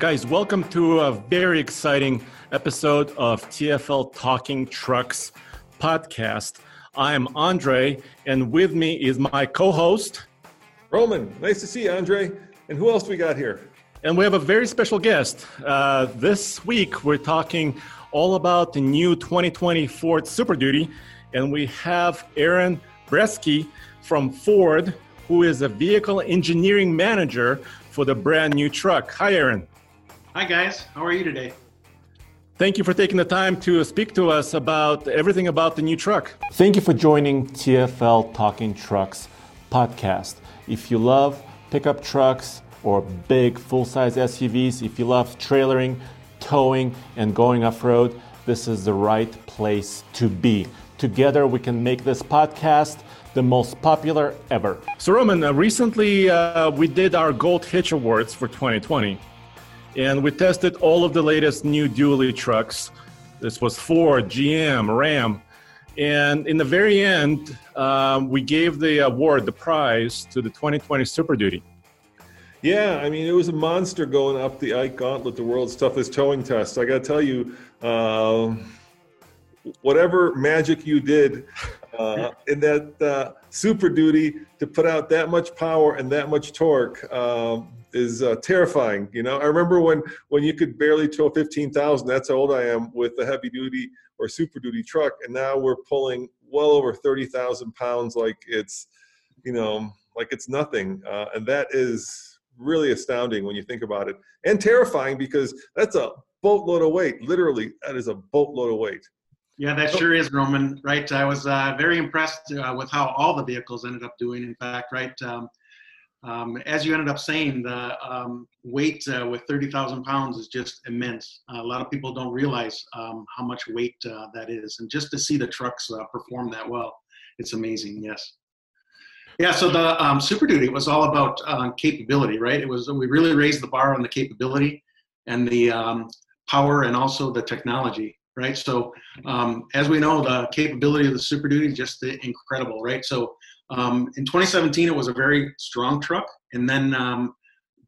Guys, welcome to a very exciting episode of TFL Talking Trucks podcast. I'm Andre, and with me is my co host, Roman. Nice to see you, Andre. And who else we got here? And we have a very special guest. Uh, this week, we're talking all about the new 2020 Ford Super Duty, and we have Aaron Bresky from Ford, who is a vehicle engineering manager for the brand new truck. Hi, Aaron. Hi, guys. How are you today? Thank you for taking the time to speak to us about everything about the new truck. Thank you for joining TFL Talking Trucks podcast. If you love pickup trucks or big full size SUVs, if you love trailering, towing, and going off road, this is the right place to be. Together, we can make this podcast the most popular ever. So, Roman, uh, recently uh, we did our Gold Hitch Awards for 2020 and we tested all of the latest new dually trucks. This was Ford, GM, Ram, and in the very end, um, we gave the award, the prize, to the 2020 Super Duty. Yeah, I mean, it was a monster going up the Ike Gauntlet, the world's toughest towing test. I got to tell you, uh, whatever magic you did uh, in that uh, Super Duty to put out that much power and that much torque, um, is uh, terrifying. You know, I remember when when you could barely tow fifteen thousand. That's how old I am with a heavy duty or super duty truck, and now we're pulling well over thirty thousand pounds, like it's, you know, like it's nothing, uh, and that is really astounding when you think about it, and terrifying because that's a boatload of weight. Literally, that is a boatload of weight. Yeah, that sure is, Roman. Right. I was uh, very impressed uh, with how all the vehicles ended up doing. In fact, right. Um, um, as you ended up saying, the um, weight uh, with 30,000 pounds is just immense. Uh, a lot of people don't realize um, how much weight uh, that is. And just to see the trucks uh, perform that well, it's amazing, yes. Yeah, so the um, Super Duty was all about capability, right? It was, we really raised the bar on the capability and the um, power and also the technology, right? So um, as we know, the capability of the Super Duty is just incredible, right? So um, in 2017, it was a very strong truck. And then um,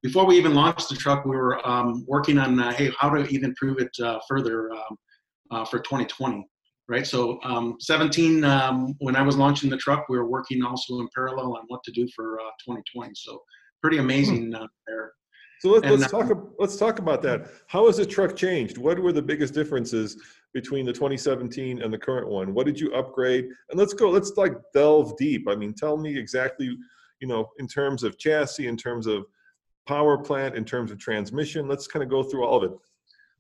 before we even launched the truck, we were um, working on, uh, hey, how to even improve it uh, further um, uh, for 2020, right? So um, 17, um, when I was launching the truck, we were working also in parallel on what to do for 2020. Uh, so pretty amazing uh, there. So let's, and, let's talk. Let's talk about that. How has the truck changed? What were the biggest differences between the 2017 and the current one? What did you upgrade? And let's go. Let's like delve deep. I mean, tell me exactly. You know, in terms of chassis, in terms of power plant, in terms of transmission. Let's kind of go through all of it.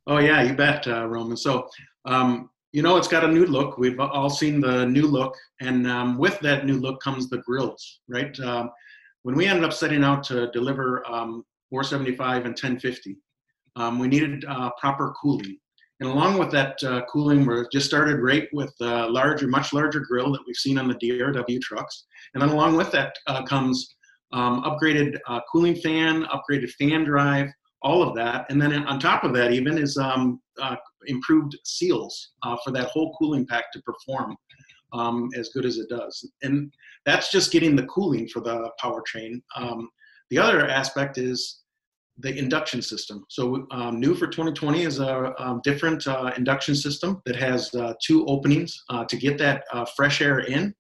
Oh yeah, you bet, uh, Roman. So. Um, you know, it's got a new look. We've all seen the new look, and um, with that new look comes the grills, right? Um, when we ended up setting out to deliver um, 475 and 1050. Um, we needed uh, proper cooling. And along with that uh, cooling, we just started right with a larger, much larger grill that we've seen on the DRW trucks. And then along with that uh, comes um, upgraded uh, cooling fan, upgraded fan drive, all of that. And then on top of that, even is um, uh, improved seals uh, for that whole cooling pack to perform um, as good as it does. And that's just getting the cooling for the powertrain. Um, the other aspect is the induction system. So um, new for 2020 is a um, different uh, induction system that has uh, two openings uh, to get that uh, fresh air in.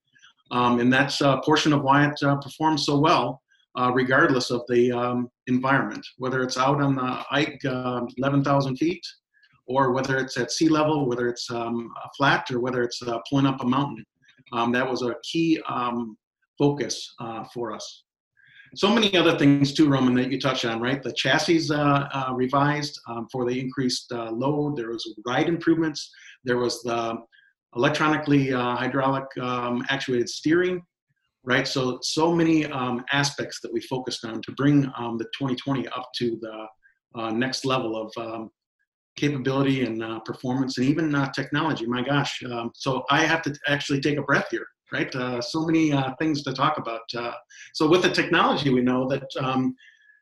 Um, and that's a portion of why it uh, performs so well, uh, regardless of the um, environment, whether it's out on the Ike uh, 11,000 feet, or whether it's at sea level, whether it's um, flat, or whether it's uh, pulling up a mountain. Um, that was a key um, focus uh, for us. So many other things too, Roman, that you touched on, right? The chassis uh, revised um, for the increased load. There was ride improvements. There was the electronically uh, hydraulic um, actuated steering, right? So, so many um, aspects that we focused on to bring um, the 2020 up to the uh, next level of um, capability and uh, performance and even uh, technology. My gosh. Um, so I have to actually take a breath here, right? Uh, so many uh, things to talk about. so with the technology, we know that um,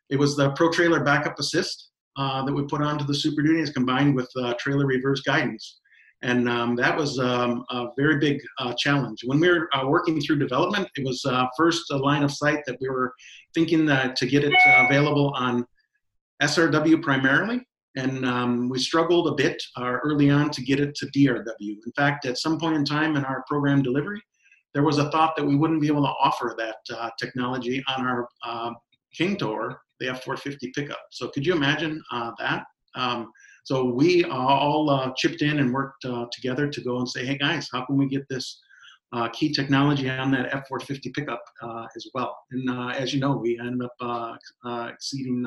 it was the Pro Trailer Backup Assist that we put onto the Super Duty is combined with trailer reverse guidance and um, that was um, a very big uh, challenge. When we were uh, working through development, it was uh, first a line of sight that we were thinking to get it uh, available on SRW primarily, and um, we struggled a bit uh, early on to get it to DRW. In fact, at some point in time in our program delivery, there was a thought that we wouldn't be able to offer that uh, technology on our King Tour, the F450 pickup. So could you imagine that? Um, so we all uh, chipped in and worked uh, together to go and say, hey guys, how can we get this uh, key technology on that F450 pickup uh, as well? And uh, as you know, we ended up uh, exceeding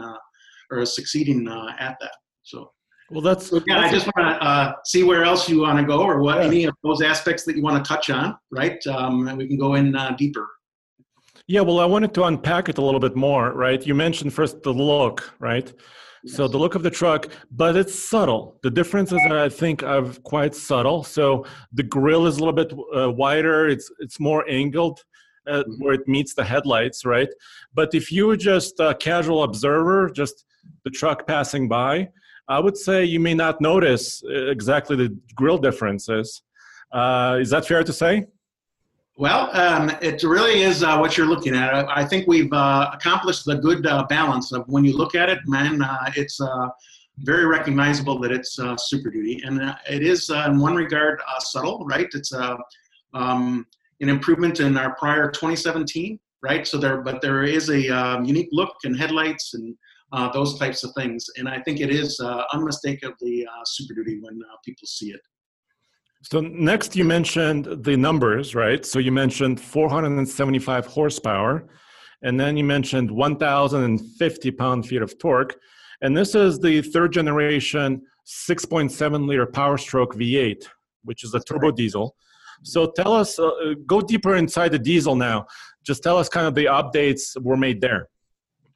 or succeeding at that. So. Well, that's. So, yeah, that's I just want to see where else you want to go, or what yeah. any of those aspects that you want to touch on, right? Um, and we can go in deeper. Yeah, well, I wanted to unpack it a little bit more, right? You mentioned first the look, right? So the look of the truck, but it's subtle. The differences that I think are quite subtle. So the grill is a little bit uh, wider. It's it's more angled. Uh, mm-hmm. where it meets the headlights, right? But if you were just a casual observer, just the truck passing by, I would say you may not notice uh, exactly the grill differences. Uh, is that fair to say? Well, um, it really is uh, what you're looking at. I, I think we've uh, accomplished the good uh, balance of when you look at it, man, uh, it's very recognizable that it's Super Duty. And it is, in one regard, subtle, right? It's um, an improvement in our prior 2017, right? So there, but there is a um, unique look and headlights and those types of things. And I think it is unmistakably Super Duty when people see it. So next you mentioned the numbers, right? So you mentioned 475 horsepower, and then you mentioned 1,050 pound-feet of torque. And this is the third generation 6.7 liter Power Stroke V8, which is a turbo diesel. So tell us, uh, go deeper inside the diesel now. Just tell us kind of the updates were made there.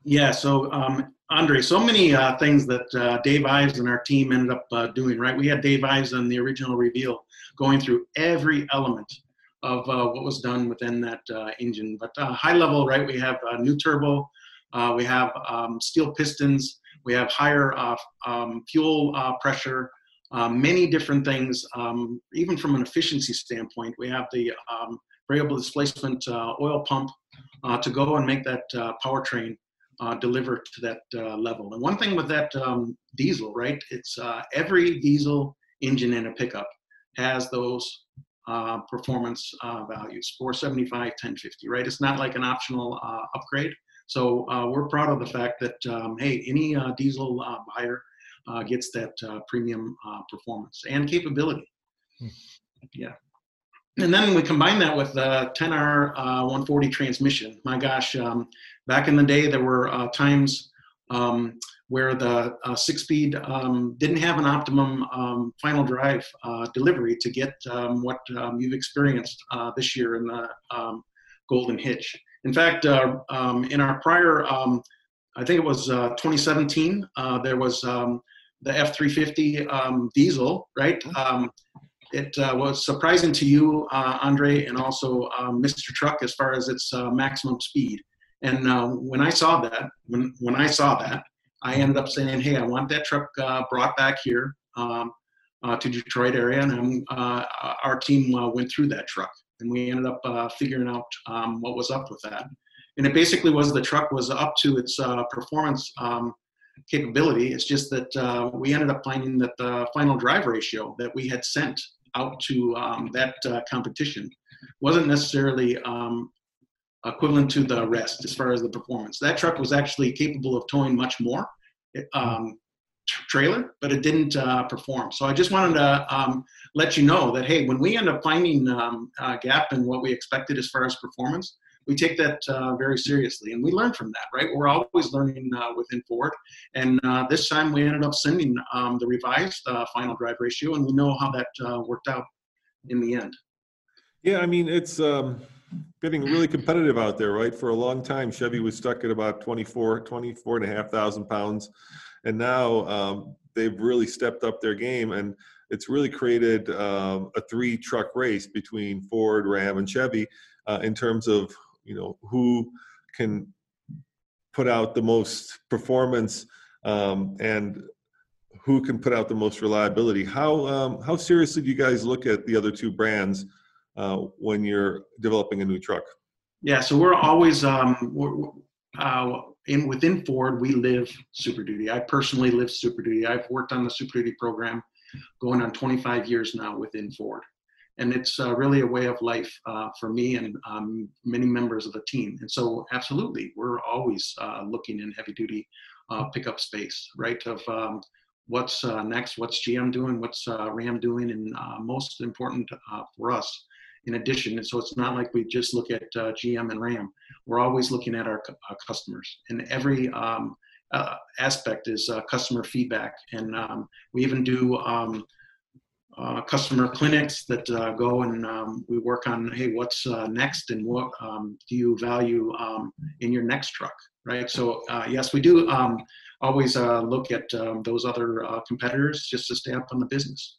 Yeah, so um, Andre, so many uh, things that uh, Dave Ives and our team ended up uh, doing, right? We had Dave Ives on the original reveal going through every element of uh, what was done within that uh, engine. But uh, high level, right, we have a new turbo, we have um, steel pistons, we have higher um, fuel pressure, many different things. Um, even from an efficiency standpoint, we have the um, variable displacement oil pump to go and make that powertrain uh, deliver to that uh, level. And one thing with that um, diesel, right? It's uh, every diesel engine in a pickup has those uh, performance uh, values 475, 1050, right? It's not like an optional uh, upgrade. So we're proud of the fact that, um, hey, any diesel buyer gets that premium performance and capability. Hmm. Yeah and then we combine that with the 10R uh, 140 transmission. My gosh, um, back in the day, there were uh, times um, where the uh, six speed um, didn't have an optimum um, final drive uh, delivery to get um, what um, you've experienced uh, this year in the Golden Hitch. In fact, uh, in our prior, I think it was 2017, there was the F350 diesel, right? it uh, was surprising to you, uh, Andre, and also um, Mr. Truck as far as its uh, maximum speed. And uh, when I saw that, when when I saw that, I ended up saying, "Hey, I want that truck uh, brought back here um, uh, to Detroit area." And our team went through that truck, and we ended up figuring out um, what was up with that. And it basically was the truck was up to its performance um, capability. It's just that uh, we ended up finding that the final drive ratio that we had sent out to um, that uh, competition wasn't necessarily um, equivalent to the rest as far as the performance. That truck was actually capable of towing much more um, trailer, but it didn't uh, perform. So I just wanted to um, let you know that hey, when we end up finding um, a gap in what we expected as far as performance, we take that uh, very seriously and we learn from that, right? We're always learning uh, within Ford. And uh, this time we ended up sending um, the revised uh, final drive ratio, and we know how that uh, worked out in the end. Yeah, I mean, it's. Um getting really competitive out there, right? For a long time, Chevy was stuck at about 24, 24 and a half thousand pounds. And now um, they've really stepped up their game and it's really created um, a three truck race between Ford, Ram, and Chevy uh, in terms of, you know, who can put out the most performance um, and who can put out the most reliability. How, um, how seriously do you guys look at the other two brands uh, when you're developing a new truck? Yeah, so we're always um, we're, uh, in within Ford. We live Super Duty. I personally live Super Duty. I've worked on the Super Duty program going on 25 years now within Ford, and it's uh, really a way of life uh, for me and um, many members of the team. And so, absolutely, we're always uh, looking in heavy duty uh, pickup space, right? Of um, what's next, what's GM doing, what's Ram doing, and most important for us in addition. And so it's not like we just look at uh, GM and RAM. We're always looking at our, our customers, and every um, uh, aspect is uh, customer feedback. And um, we even do um, uh, customer clinics that uh, go and um, we work on, hey, what's uh, next, and what um, do you value in your next truck, right? So yes, we do always look at those other competitors just to stay up on the business.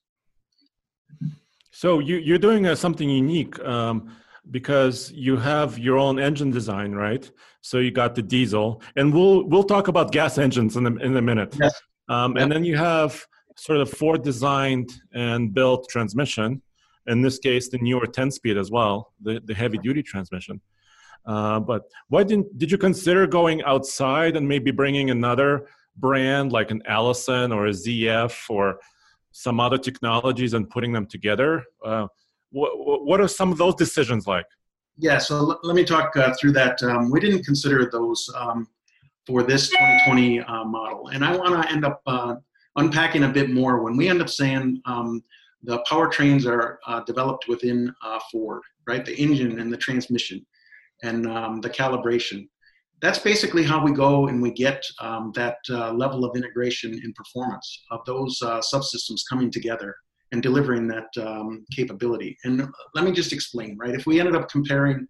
So you, you're doing uh, something unique um, because you have your own engine design, right? So you got the diesel, and we'll we'll talk about gas engines in a, in a minute. Yes. Um, and then you have sort of Ford designed and built transmission. In this case, the newer 10-speed as well, the, the heavy-duty transmission. Uh, but why didn't did you consider going outside and maybe bringing another brand like an Allison or a ZF or some other technologies and putting them together. Uh, what, what are some of those decisions like? Yeah, so l- let me talk uh, through that. Um, we didn't consider those um, for this 2020 uh, model, and I want to end up uh, unpacking a bit more when we end up saying um, the powertrains are uh, developed within uh, Ford, right? The engine and the transmission and um, the calibration that's basically how we go and we get um, that uh, level of integration and performance of those uh, subsystems coming together and delivering that um, capability. And let me just explain, right? If we ended up comparing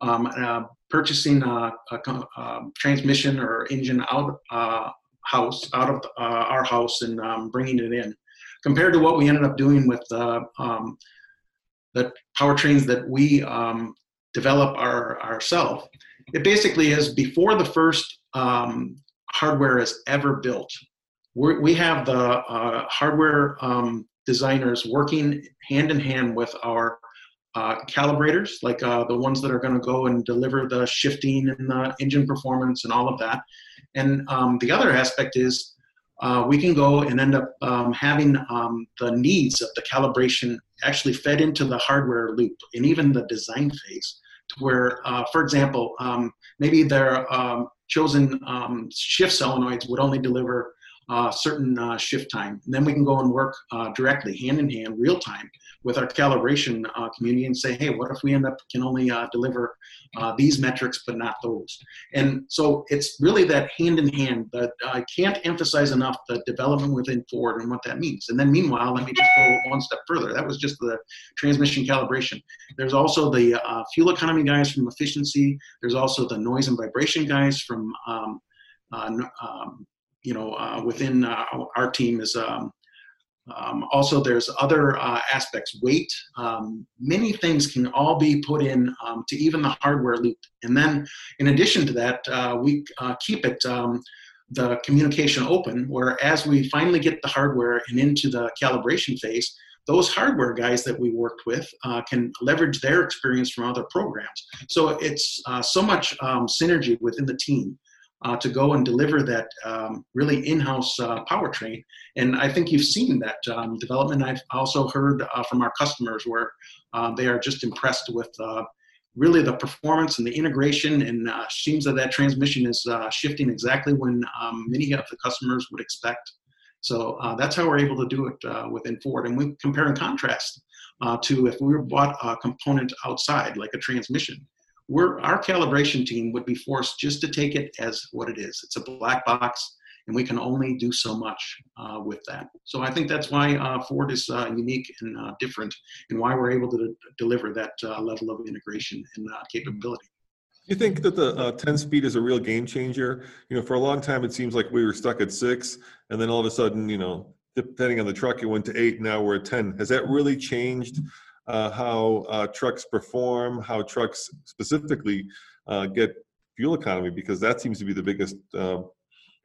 um, uh, purchasing a, a, a, transmission or engine out uh, house out of uh, our house and um, bringing it in, compared to what we ended up doing with uh, um, the powertrains that we um, develop our, ourselves it basically is before the first um, hardware is ever built. We're, we have the uh, hardware um, designers working hand in hand with our uh, calibrators, like uh, the ones that are going to go and deliver the shifting and the engine performance and all of that. And um, the other aspect is uh, we can go and end up um, having um, the needs of the calibration actually fed into the hardware loop and even the design phase where, uh, for example, um, maybe their um, chosen um, shift solenoids would only deliver uh, certain uh, shift time. And then we can go and work uh, directly, hand in hand, real time, with our calibration uh, community and say, hey, what if we end up can only uh, deliver uh, these metrics but not those? And so it's really that hand in hand that I can't emphasize enough the development within Ford and what that means. And then meanwhile, let me just go one step further. That was just the transmission calibration. There's also the fuel economy guys from efficiency. There's also the noise and vibration guys from um, uh, um, you know, uh, within uh, our team is um, um, also, there's other uh, aspects, weight. Um, many things can all be put in um, to even the hardware loop. And then, in addition to that, uh, we uh, keep it um, the communication open, where as we finally get the hardware and into the calibration phase, those hardware guys that we worked with uh, can leverage their experience from other programs. So it's uh, so much um, synergy within the team uh, to go and deliver that um, really in-house uh, powertrain. And I think you've seen that um, development. I've also heard uh, from our customers where uh, they are just impressed with uh, really the performance and the integration and uh, seems that that transmission is shifting exactly when um, many of the customers would expect. So that's how we're able to do it within Ford. And we compare and contrast to if we were bought a component outside, like a transmission we're, our calibration team would be forced just to take it as what it is. It's a black box, and we can only do so much uh, with that. So I think that's why uh, Ford is uh, unique and uh, different, and why we're able to deliver that uh, level of integration and uh, capability. You think that the 10 speed is a real game changer? You know, for a long time it seems like we were stuck at six, and then all of a sudden, you know, depending on the truck, it went to eight. Now we're at 10. Has that really changed? Uh, how uh, trucks perform, how trucks specifically uh, get fuel economy, because that seems to be the biggest uh,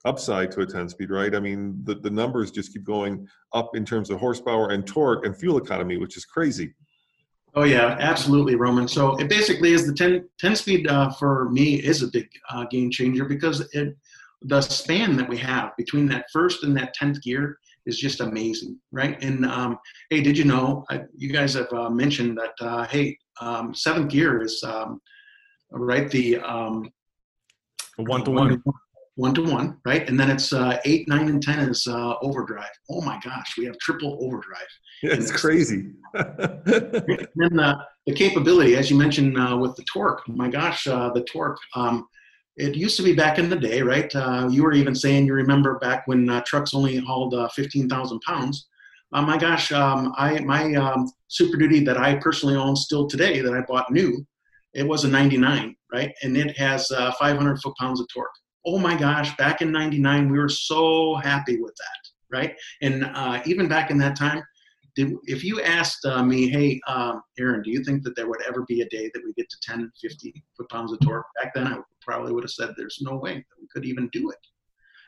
upside to a 10 speed, right? I mean, the, the numbers just keep going up in terms of horsepower and torque and fuel economy, which is crazy. Oh yeah, absolutely, Roman. So it basically is the 10, 10 speed uh, for me is a big uh, game changer because it the span that we have between that first and that 10th gear is just amazing, right? And um, hey, did you know? I, you guys have uh, mentioned that. Uh, hey, um, seventh gear is um, right the um, one to one. One to one, right? And then it's uh, eight, nine, and ten is uh, overdrive. Oh my gosh, we have triple overdrive. Yeah, it's crazy. and then uh, the capability, as you mentioned uh, with the torque. My gosh, uh, the torque. Um, it used to be back in the day, right? Uh, you were even saying you remember back when uh, trucks only hauled uh, 15,000 pounds. Uh, my gosh, um, I my um, Super Duty that I personally own still today that I bought new, it was a 99, right? And it has uh, 500 foot pounds of torque. Oh my gosh, back in 99, we were so happy with that, right? And uh, even back in that time, did, if you asked uh, me, hey, um, Aaron, do you think that there would ever be a day that we get to 10, 50 foot pounds of torque? Back then, I probably would have said there's no way that we could even do it.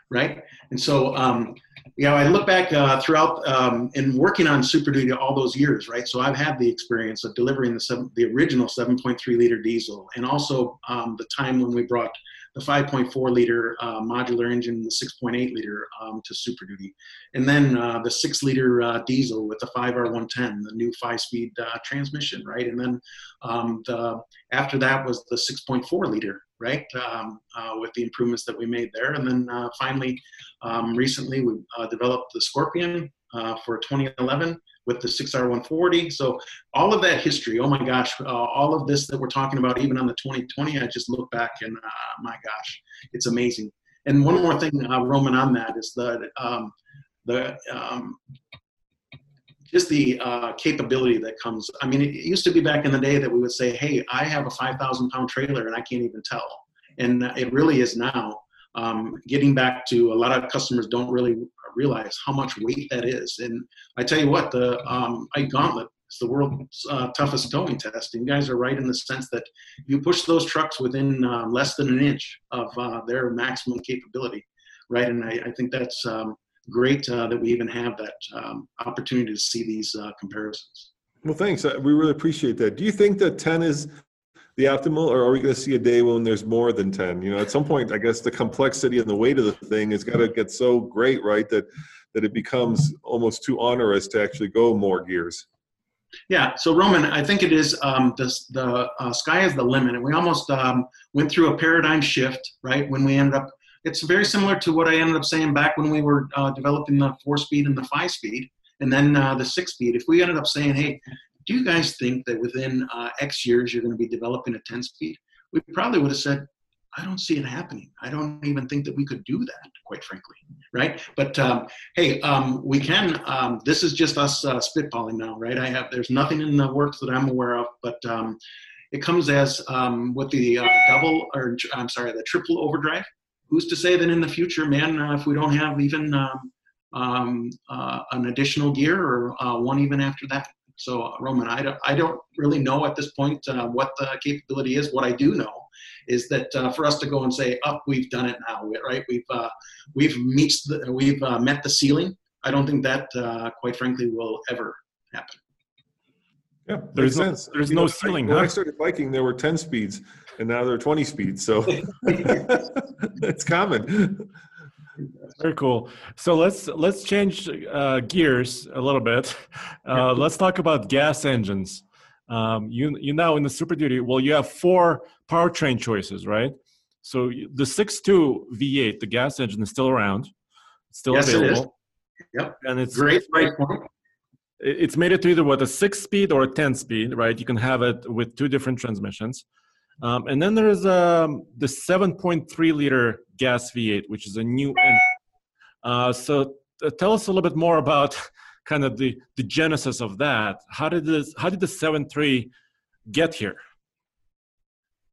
Right. And so, um, you know, I look back uh, throughout um, working on Super Duty all those years, right? So I've had the experience of delivering the, seven, the original 7.3 liter diesel and also um, the time when we brought the 5.4 liter uh, modular engine, the 6.8 liter um, to Super Duty, and then uh, the six liter uh, diesel with the 5R110, the new five speed uh, transmission, right? And then um, the, after that was the 6.4 liter, right? Um, uh, with the improvements that we made there. And then uh, finally, um, recently we developed the Scorpion for 2011 with the 6R140. So all of that history, oh my gosh, uh, all of this that we're talking about, even on the 2020, I just look back and uh, my gosh, it's amazing. And one more thing, uh, Roman, on that is the um, the um, just the uh, capability that comes. I mean, it used to be back in the day that we would say, "Hey, I have a 5,000 pound trailer and I can't even tell," and it really is now. Um, getting back to a lot of customers don't really realize how much weight that is. And I tell you what, the um, Ike Gauntlet is the world's uh, toughest towing test. And you guys are right in the sense that you push those trucks within uh, less than an inch of uh, their maximum capability, right? And I, I think that's um, great uh, that we even have that um, opportunity to see these uh, comparisons. Well, thanks. Uh, we really appreciate that. Do you think that 10 is the optimal, or are we going to see a day when there's more than 10? You know, at some point, I guess the complexity and the weight of the thing has got to get so great, right, that that it becomes almost too onerous to actually go more gears. Yeah. So Roman, I think it is um, the the uh, sky is the limit, and we almost um, went through a paradigm shift, right? When we ended up, it's very similar to what I ended up saying back when we were uh, developing the four speed and the five speed, and then uh, the six speed. If we ended up saying, hey, do you guys think that within uh, X years you're going to be developing a 10 speed? We probably would have said, I don't see it happening. I don't even think that we could do that, quite frankly, right? But um, hey, um, we can. Um, this is just us uh, spitballing now, right? I have there's nothing in the works that I'm aware of, but um, it comes as um, with the uh, double or I'm sorry, the triple overdrive. Who's to say that in the future, man, uh, if we don't have even um, uh, an additional gear or uh, one even after that, so uh, Roman, I don't, I don't really know at this point uh, what the capability is. What I do know is that uh, for us to go and say, "Up, oh, we've done it now," right? We've uh, we've meets the, we've uh, met the ceiling. I don't think that, uh, quite frankly, will ever happen. Yeah, there's no, sense. There's you no know, ceiling. When huh? I started biking, there were 10 speeds, and now there are 20 speeds. So it's common. Very cool. So let's let's change uh, gears a little bit. Uh, let's talk about gas engines. Um, you you now in the Super Duty. Well, you have four powertrain choices, right? So the 6.2 V8, the gas engine, is still around. It's still yes, available. It is. Yep. And it's great price point. It's made it to either what a six speed or a 10 speed, right? You can have it with two different transmissions. Um, and then there's um, the 7.3 liter gas V8, which is a new engine. Uh, so uh, tell us a little bit more about kind of the, the genesis of that. How did this? How did the 7.3 get here?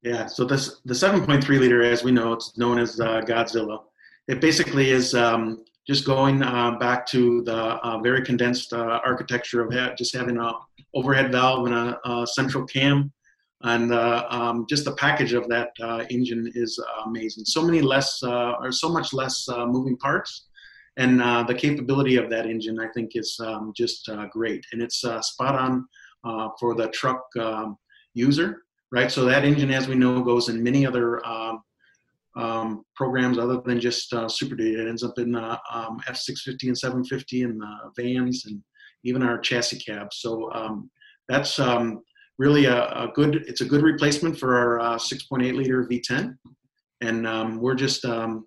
Yeah, so this the 7.3 liter, as we know, it's known as uh, Godzilla. It basically is um, just going uh, back to the uh, very condensed uh, architecture of ha- just having a overhead valve and a, a central cam and uh, um, just the package of that uh, engine is amazing. So many less, uh, or so much less uh, moving parts, and uh, the capability of that engine, I think, is um, just great, and it's spot on for the truck um, user, right? So that engine, as we know, goes in many other. Um, um programs other than just Super Duty. It ends up in um, F650 and 750 and vans and even our chassis cabs. So um, that's really a, a, good it's a good replacement for our uh, 6.8 liter V10 and um, we're just um,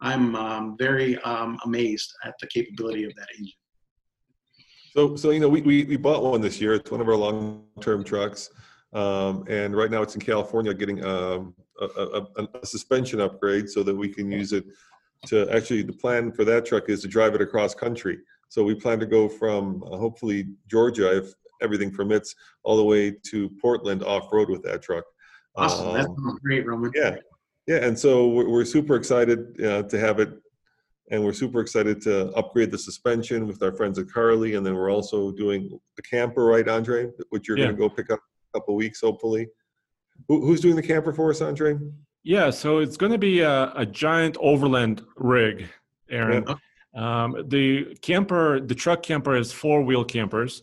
I'm um, very um, amazed at the capability of that engine. So so you know we, we, we bought one this year. It's one of our long term trucks, um, and right now it's in California getting um, a, a, a, suspension upgrade so that we can use it to actually the plan for that truck is to drive it across country. So we plan to go from uh, hopefully Georgia if everything permits all the way to Portland off road with that truck. Awesome, um, that's great, Roman. Yeah, yeah, and so we're, we're super excited uh, to have it, and we're super excited to upgrade the suspension with our friends at Carli. and then we're also doing the camper, right, Andre? Which you're yeah. going to go pick up a couple weeks, hopefully. Who, who's doing the camper for us, Andre? Yeah, so it's going to be a, a giant overland rig, Aaron. Yeah. Um, the camper, the truck camper is four wheel campers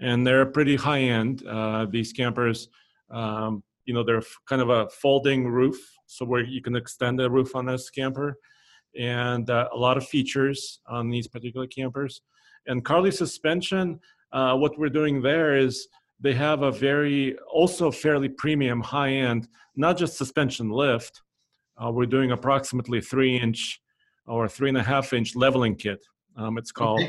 and they're pretty high end. Uh, these campers, um, you know, they're kind of a folding roof, so where you can extend the roof on this camper, and uh, a lot of features on these particular campers. And Carli suspension, uh, what we're doing there is they have a very also fairly premium high end, not just suspension lift. Uh, we're doing approximately three inch or three and a half inch leveling kit. Um, it's called.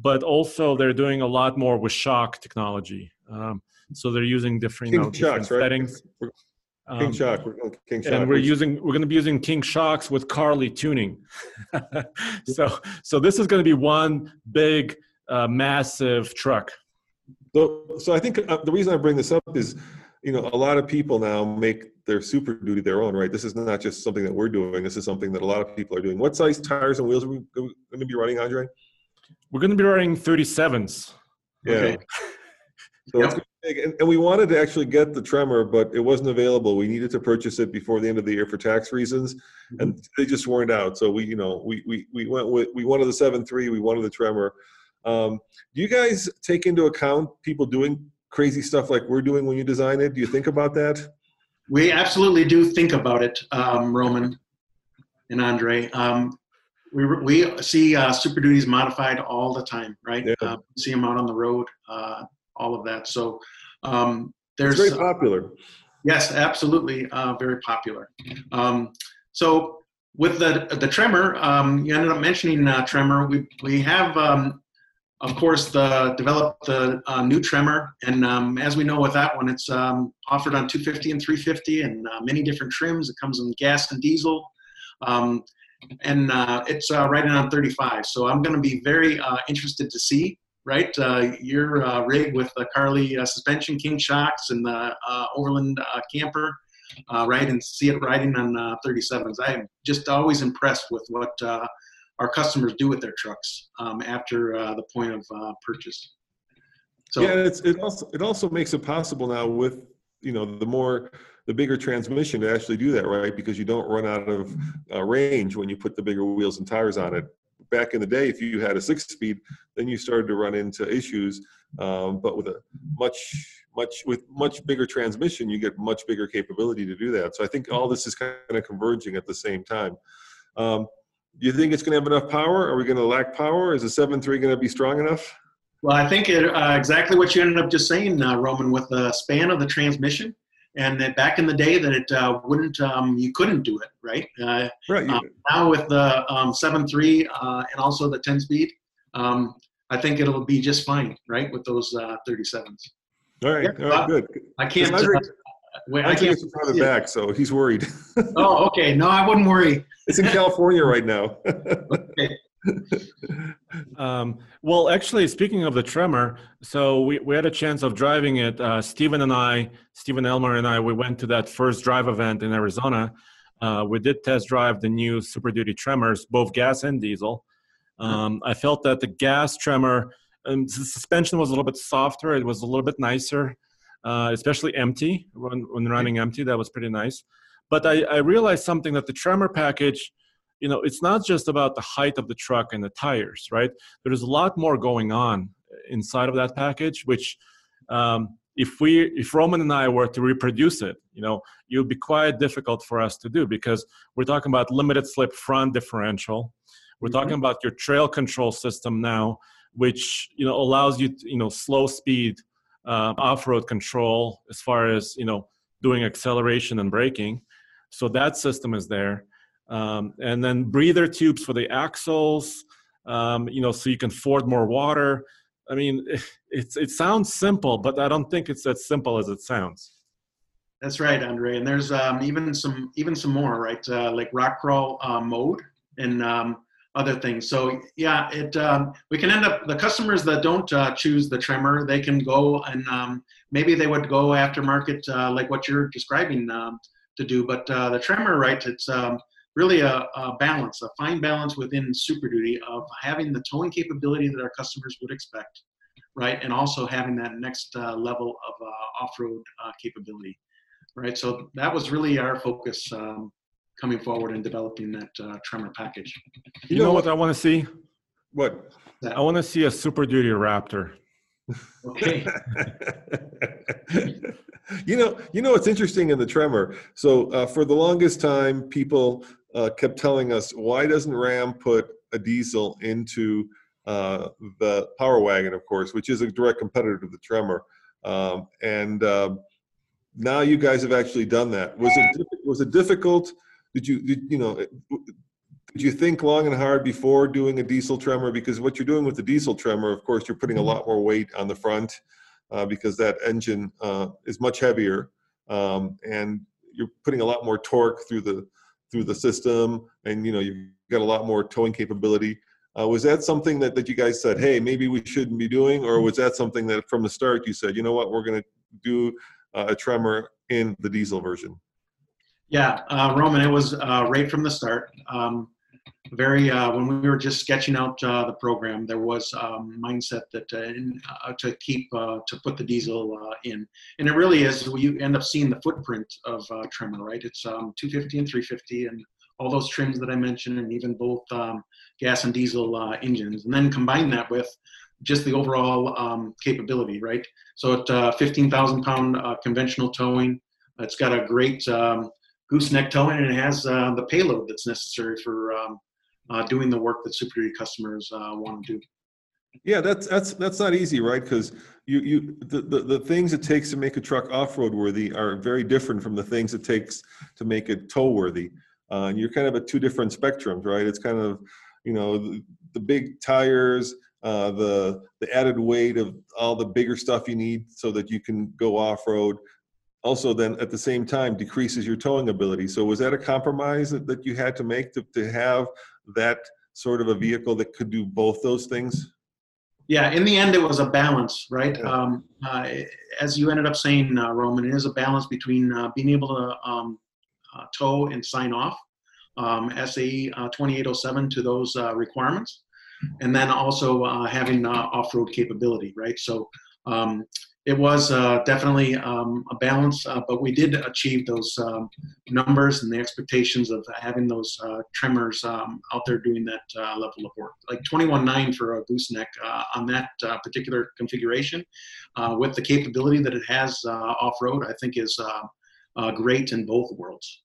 But also they're doing a lot more with shock technology. Um, so they're using different, you know, different shocks, right? settings. Um, King Shock. We're going King Shock. And we're using we're going to be using King Shocks with Carli tuning. so so this is going to be one big uh, massive truck. So so I think uh, the reason I bring this up is you know a lot of people now make their super duty their own right this is not just something that we're doing this is something that a lot of people are doing what size tires and wheels are we going to be running andre we're going to be running 37s. Yeah. Okay. So yep. and, and we wanted to actually get the tremor, but it wasn't available. We needed to purchase it before the end of the year for tax reasons, mm-hmm. and they just weren't out. So we, you know, we we we went with we wanted the seven three, we wanted the tremor. Um, do you guys take into account people doing crazy stuff like we're doing when you design it? Do you think about that? We absolutely do think about it, um, Roman and Andre. Um, we, we see uh, Super Duties modified all the time, right? Yeah. Uh, see them out on the road, uh, all of that. So um, there's it's very popular. yes, absolutely, uh, very popular. Um, so with the the tremor, um, you ended up mentioning uh, tremor. We we have. Um, of course, the developed the uh, new tremor, and um, as we know with that one, it's um, offered on 250 and 350, and many different trims. It comes in gas and diesel. Um, and uh, it's uh, right on 35. So I'm going to be very uh, interested to see, right, uh, your uh, rig with the Carli uh, suspension, King shocks, and the Overland camper, right, and see it riding on 37s. I am just always impressed with what our customers do with their trucks um, after the point of purchase. So, yeah, it's, it also it also makes it possible now with you know the more the bigger transmission to actually do that, right? Because you don't run out of uh, range when you put the bigger wheels and tires on it. Back in the day, if you had a six speed, then you started to run into issues. Um, but with a much much with much bigger transmission, you get much bigger capability to do that. So I think all this is kind of converging at the same time. Um, do you think it's going to have enough power? Are we going to lack power? Is the 7.3 going to be strong enough? Well, I think it, uh, exactly what you ended up just saying, uh, Roman, with the span of the transmission, and that back in the day that it uh, wouldn't, um, you couldn't do it, right? Uh, right. Um, now with the um, 7.3 uh, and also the 10 speed, um, I think it'll be just fine, right, with those 37s. Uh, all right, yeah, all right, good. I can't. Wait, I, can't farther back, so he's worried. oh, okay. No, I wouldn't worry. It's in California right now. okay. Um, well, actually, speaking of the tremor, so we, we had a chance of driving it. Uh, Stephen and I, Stephen Elmer and I, we went to that first drive event in Arizona. Uh, we did test drive the new Super Duty tremors, both gas and diesel. Um, I felt that the gas tremor, um, the suspension was a little bit softer. It was a little bit nicer uh, especially empty when, when running empty. That was pretty nice. But I, I realized something that the Tremor package, you know, it's not just about the height of the truck and the tires, right? There's a lot more going on inside of that package, which um, if we if roman and i were to reproduce it you know it would be quite difficult for us to do because we're talking about limited slip front differential we're mm-hmm. talking about your trail control system now which you know allows you to, you know slow speed uh, off-road control as far as you know doing acceleration and braking so that system is there um, and then breather tubes for the axles um, you know so you can ford more water i mean it's it sounds simple but i don't think it's as simple as it sounds that's right andre and there's um, even some even some more right uh, like rock crawl uh, mode and um, other things. So yeah, it um, we can end up the customers that don't uh, choose the tremor, they can go and um, maybe they would go aftermarket uh, like what you're describing um, to do. But uh, the tremor, right? It's um, really a, a, balance, a fine balance within Super Duty of having the towing capability that our customers would expect, right, and also having that next uh, level of uh, off-road uh, capability, right. So that was really our focus. Um, coming forward and developing that uh, tremor package. You, know, know what I want to see? What? I want to see a Super Duty Raptor. Okay. you know, you know what's interesting in the tremor. So uh, for the longest time, people uh, kept telling us, why doesn't Ram put a diesel into uh, the Power Wagon, of course, which is a direct competitor to the tremor, um, and um, now you guys have actually done that. Was it was it difficult? did you did, you know did you think long and hard before doing a diesel tremor because what you're doing with the diesel tremor of course you're putting a lot more weight on the front uh, because that engine uh, is much heavier um, and you're putting a lot more torque through the through the system and you know you've got a lot more towing capability uh, was that something that, that you guys said hey maybe we shouldn't be doing or was that something that from the start you said you know what we're going to do uh, a tremor in the diesel version yeah, uh, Roman, it was uh, right from the start. Um, very uh, when we were just sketching out uh, the program, there was um, mindset that uh, in, uh, to keep to put the diesel in, and it really is. You end up seeing the footprint of Tremor, right? It's um, 250 and 350, and all those trims that I mentioned, and even both um, gas and diesel engines, and then combine that with just the overall um, capability, right? So at 15,000 pound conventional towing, it's got a great um, gooseneck towing and it has uh, the payload that's necessary for um, uh, doing the work that Super Duty customers uh, want to do. Yeah, that's that's that's not easy, right? Because you you the, the the things it takes to make a truck off-road worthy are very different from the things it takes to make it tow worthy. Uh, you're kind of at two different spectrums, right? It's kind of you know the, the big tires, uh, the the added weight of all the bigger stuff you need so that you can go off-road also then at the same time decreases your towing ability. So was that a compromise that, that you had to make to, to have that sort of a vehicle that could do both those things? Yeah, in the end, it was a balance, right? Yeah. Um, uh, as you ended up saying, uh, Roman, it is a balance between uh, being able to um, uh, tow and sign off um, SAE uh, 2807 to those uh, requirements, and then also having off-road capability, right? So um, it was uh, definitely um, a balance, uh, but we did achieve those um, numbers and the expectations of having those uh, tremors um, out there doing that uh, level of work. Like 21.9 for a gooseneck uh, on that uh, particular configuration, with the capability that it has off-road, I think is great in both worlds.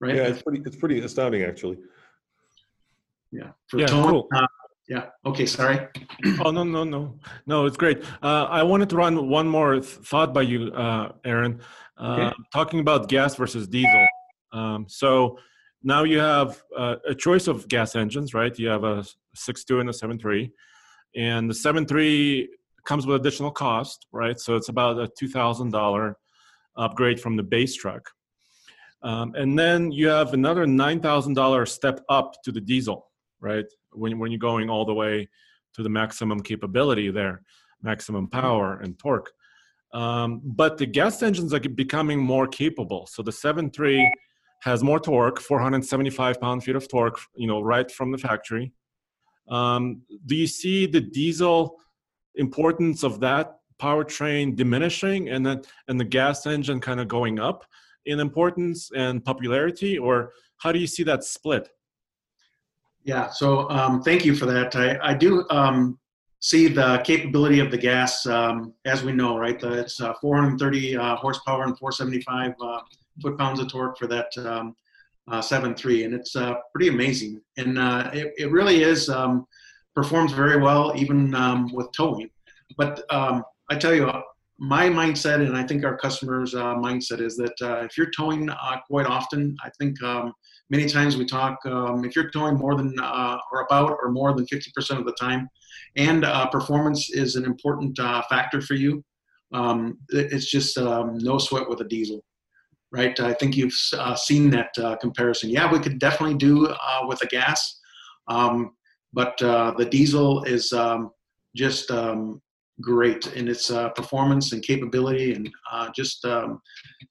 Right? Yeah, it's pretty. It's pretty astounding, actually. Yeah. For yeah, tone, cool. Yeah. Okay. Sorry. oh no no no no! It's great. Uh, I wanted to run one more thought by you, uh, Aaron, uh, okay. talking about gas versus diesel. Um, so now you have uh, a choice of gas engines, right? You have a six two and a seven three, and the seven three comes with additional cost, right? So it's about a two thousand dollar upgrade from the base truck, um, and then you have another nine thousand dollar step up to the diesel, right? When, when you're going all the way to the maximum capability there, maximum power and torque. Um, but the gas engines are becoming more capable. So the 7.3 has more torque, 475 pound-feet of torque, you know, right from the factory. Um, do you see the diesel importance of that powertrain diminishing and then and the gas engine kind of going up in importance and popularity, or how do you see that split? Yeah, so um, thank you for that. I, I do um, see the capability of the gas, um, as we know, right? The, it's uh, 430 uh, horsepower and 475 uh, foot-pounds of torque for that um, uh, 7.3, and it's uh, pretty amazing. And uh, it, it really is, um, performs very well even um, with towing. But I tell you, my mindset, and I think our customers' mindset is that if you're towing quite often, I think many times we talk um, if you're towing more than uh, or about or more than 50% of the time and uh, performance is an important uh, factor for you um, it's just um, no sweat with a diesel right? I think you've uh, seen that uh, comparison. Yeah we could definitely do uh, with a gas um, but the diesel is um, just um, great in its uh, performance and capability and uh, just um,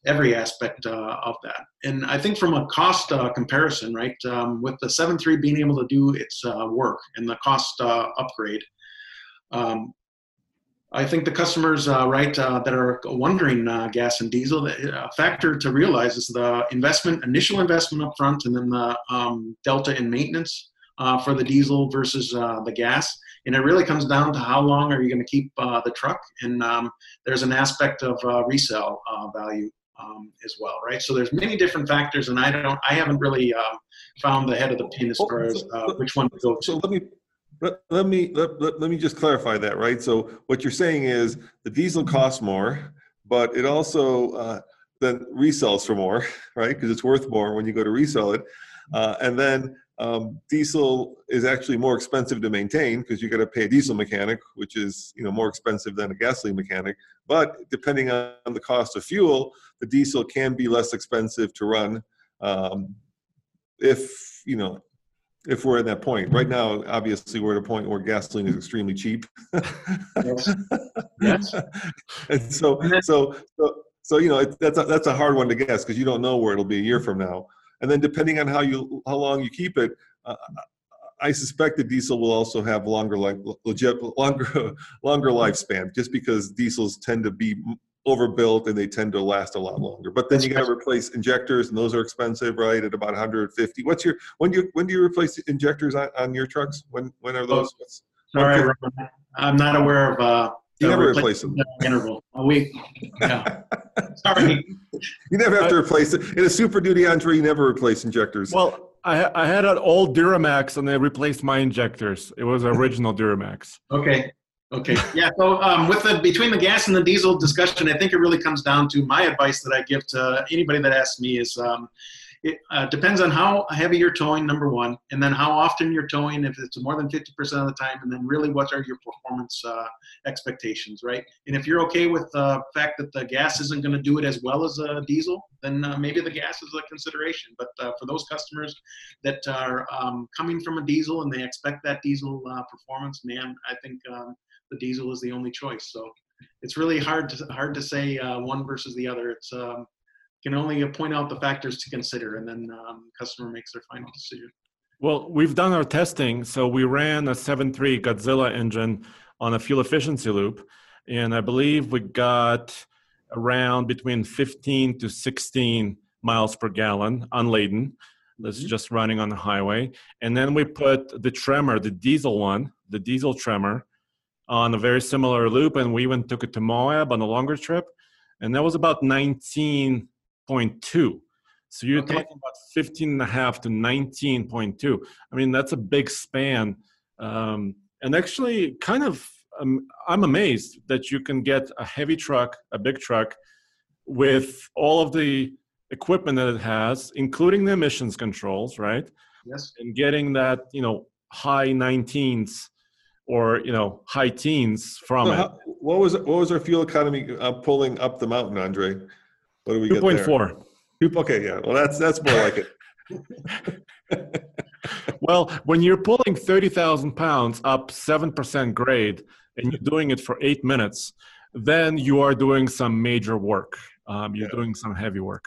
every aspect uh, of that. And I think from a cost uh, comparison, right, um, with the 7.3 being able to do its uh, work and the cost uh, upgrade, um, I think the customers, right, that are wondering gas and diesel, a factor to realize is the investment, initial investment up front, and then the um, delta in maintenance for the diesel versus the gas and it really comes down to how long are you going to keep uh, the truck and um, there's an aspect of uh, resale uh, value um, as well right? So there's many different factors and i don't i haven't really uh, found the head of the pin as far as uh, which one to go to. so let me let, let me let, let, let me just clarify that right? So what you're saying is the diesel costs more but it also uh, then resells for more right? Because it's worth more when you go to resell it. And then um, diesel is actually more expensive to maintain because you got to pay a diesel mechanic, which is you know more expensive than a gasoline mechanic. But depending on the cost of fuel, the diesel can be less expensive to run. Um, if you know, if we're at that point. Right now, obviously, we're at a point where gasoline is extremely cheap. yes. yes. and so, so, so, so you know, it, that's a, that's a hard one to guess because you don't know where it'll be a year from now and then depending on how you how long you keep it uh, I suspect the diesel will also have longer life, legit, longer, longer lifespan, just because diesels tend to be overbuilt and they tend to last a lot longer. But then you got to replace injectors, and those are expensive, right? At about 150. What's your when do you when do you replace injectors on, on your trucks? When when are those? Oh, sorry, I'm not aware of. Uh, you never replace them. Interval a week. Yeah. Sorry. You never have to replace it. In a Super Duty Andre, you never replace injectors. Well, I, I had an old Duramax and they replaced my injectors. It was original Duramax. Okay. Okay. Yeah. So um, with the between the gas and the diesel discussion, I think it really comes down to my advice that I give to anybody that asks me is um, it uh, depends on how heavy you're towing, number one, and then how often you're towing, if it's more than 50% of the time, and then really what are your performance uh, expectations, right? And if you're okay with the fact that the gas isn't going to do it as well as a diesel, then uh, maybe the gas is a consideration. But uh, for those customers that are um, coming from a diesel and they expect that diesel uh, performance, man, I think um, the diesel is the only choice. So it's really hard to hard to say uh, one versus the other. It's um, can only point out the factors to consider, and then um, customer makes their final decision. Well, we've done our testing. So we ran a 7.3 Godzilla engine on a fuel efficiency loop, and I believe we got around between 15 to 16 miles per gallon unladen. That's mm-hmm. just running on the highway. And then we put the tremor, the diesel one, the diesel tremor, on a very similar loop. And we even took it to Moab on a longer trip. And that was about 19.2. So you're okay. talking about 15 and a half to 19.2. I mean, that's a big span. Um, and actually, kind of, um, I'm amazed that you can get a heavy truck, a big truck, with all of the equipment that it has, including the emissions controls, right? Yes. And getting that, you know, high 19s or you know high teens from so it. How, what was what was our fuel economy uh, pulling up the mountain, Andre? What do we 2. get? Two point four. Okay, yeah. Well, that's that's more like it. well, when you're pulling thirty thousand pounds up seven percent grade, and you're doing it for eight minutes, then you are doing some major work. Um, you're yeah. doing some heavy work.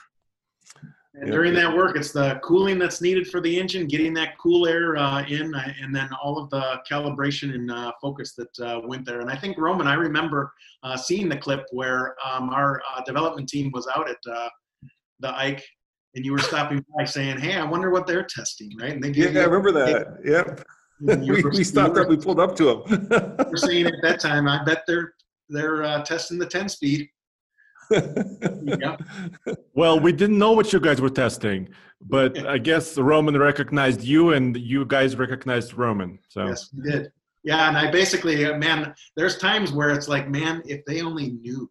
And during that work, it's the cooling that's needed for the engine, getting that cool air uh, in, uh, and then all of the calibration and uh, focus that uh, went there. And I think Roman, I remember uh, seeing the clip where um, our uh, development team was out at the Ike, and you were stopping by saying, "Hey, I wonder what they're testing," right? And they yeah, I remember that. Yep. we, we stopped up. We pulled up to them. we're saying at that time, I bet they're they're testing the 10 speed yeah. Well, we didn't know what you guys were testing, but I guess Roman recognized you, and you guys recognized Roman. So yes, we did. Yeah, and I basically, uh, man, there's times where it's like, man, if they only knew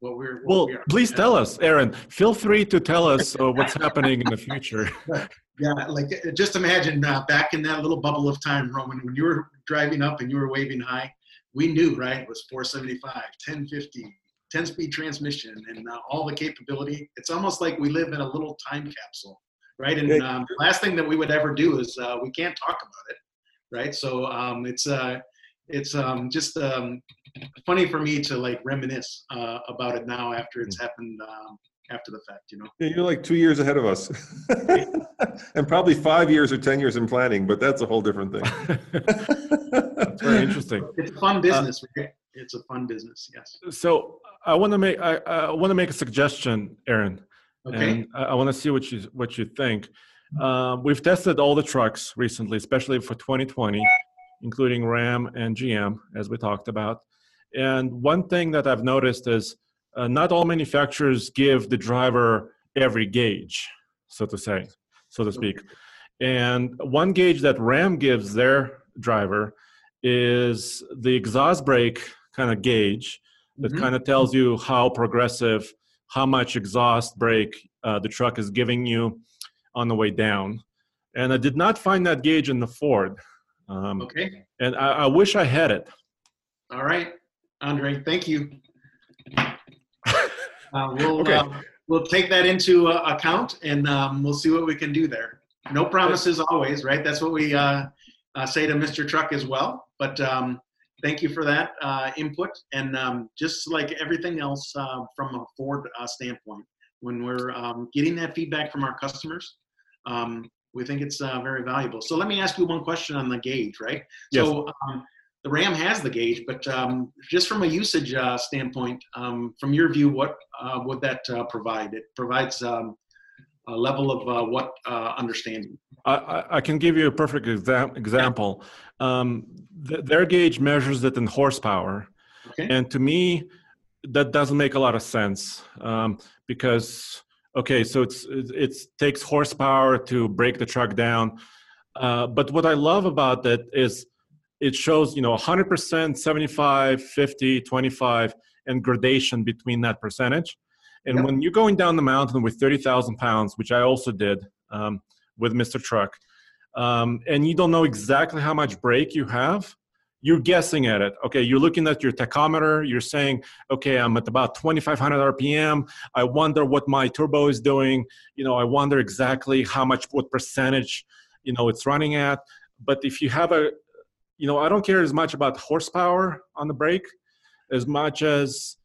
what we're. What well, we please tell us, Aaron. Feel free to tell us uh, what's happening in the future. yeah, like uh, just imagine uh, back in that little bubble of time, Roman, when you were driving up and you were waving hi. We knew, right? It was 475, 1050, 10 speed transmission and uh, all the capability. It's almost like we live in a little time capsule, right? And um, the last thing that we would ever do is uh, we can't talk about it, right? So um, it's uh, it's um, just um, funny for me to like reminisce uh, about it now after it's happened um, after the fact, you know. Yeah, you're like two years ahead of us, and probably five years or ten years in planning, but that's a whole different thing. that's very interesting. It's a fun business. Right? It's a fun business. Yes. So I want to make I, I want to make a suggestion, Aaron. Okay. And I, I want to see what you what you think. Um, we've tested all the trucks recently, especially for 2020, including Ram and GM, as we talked about. And one thing that I've noticed is uh, not all manufacturers give the driver every gauge, so to say, so to speak. And one gauge that Ram gives their driver is the exhaust brake kind of gauge that mm-hmm. kind of tells you how progressive, how much exhaust brake uh, the truck is giving you on the way down. And I did not find that gauge in the Ford. Um, okay. And I, I, wish I had it. All right, Andre, thank you. Uh, we'll, okay. Uh, we'll take that into uh, account and um, we'll see what we can do there. No promises always, right? That's what we uh, uh, say to Mr. Truck as well. But um, thank you for that uh, input. And um, just like everything else uh, from a Ford uh, standpoint, when we're um, getting that feedback from our customers, um, we think it's uh, very valuable. So let me ask you one question on the gauge, right? Yes. So um, the RAM has the gauge, but um, just from a usage uh, standpoint, um, from your view, what uh, would that provide? It provides a level of what understanding? I, I, can give you a perfect exa- example. Um, th- their gauge measures it in horsepower, okay. and to me, that doesn't make a lot of sense um, because okay, so it's it takes horsepower to brake the truck down. Uh, but what I love about that is it shows you know 100%, 75, 50, 25, and gradation between that percentage. And yep. when you're going down the mountain with 30,000 pounds, which I also did, um, with Mr. Truck, um, and you don't know exactly how much brake you have, you're guessing at it. Okay, you're looking at your tachometer, you're saying, okay, I'm at about 2,500 RPM. I wonder what my turbo is doing. You know, I wonder exactly how much, what percentage, you know, it's running at. But if you have a, you know, I don't care as much about horsepower on the brake as much as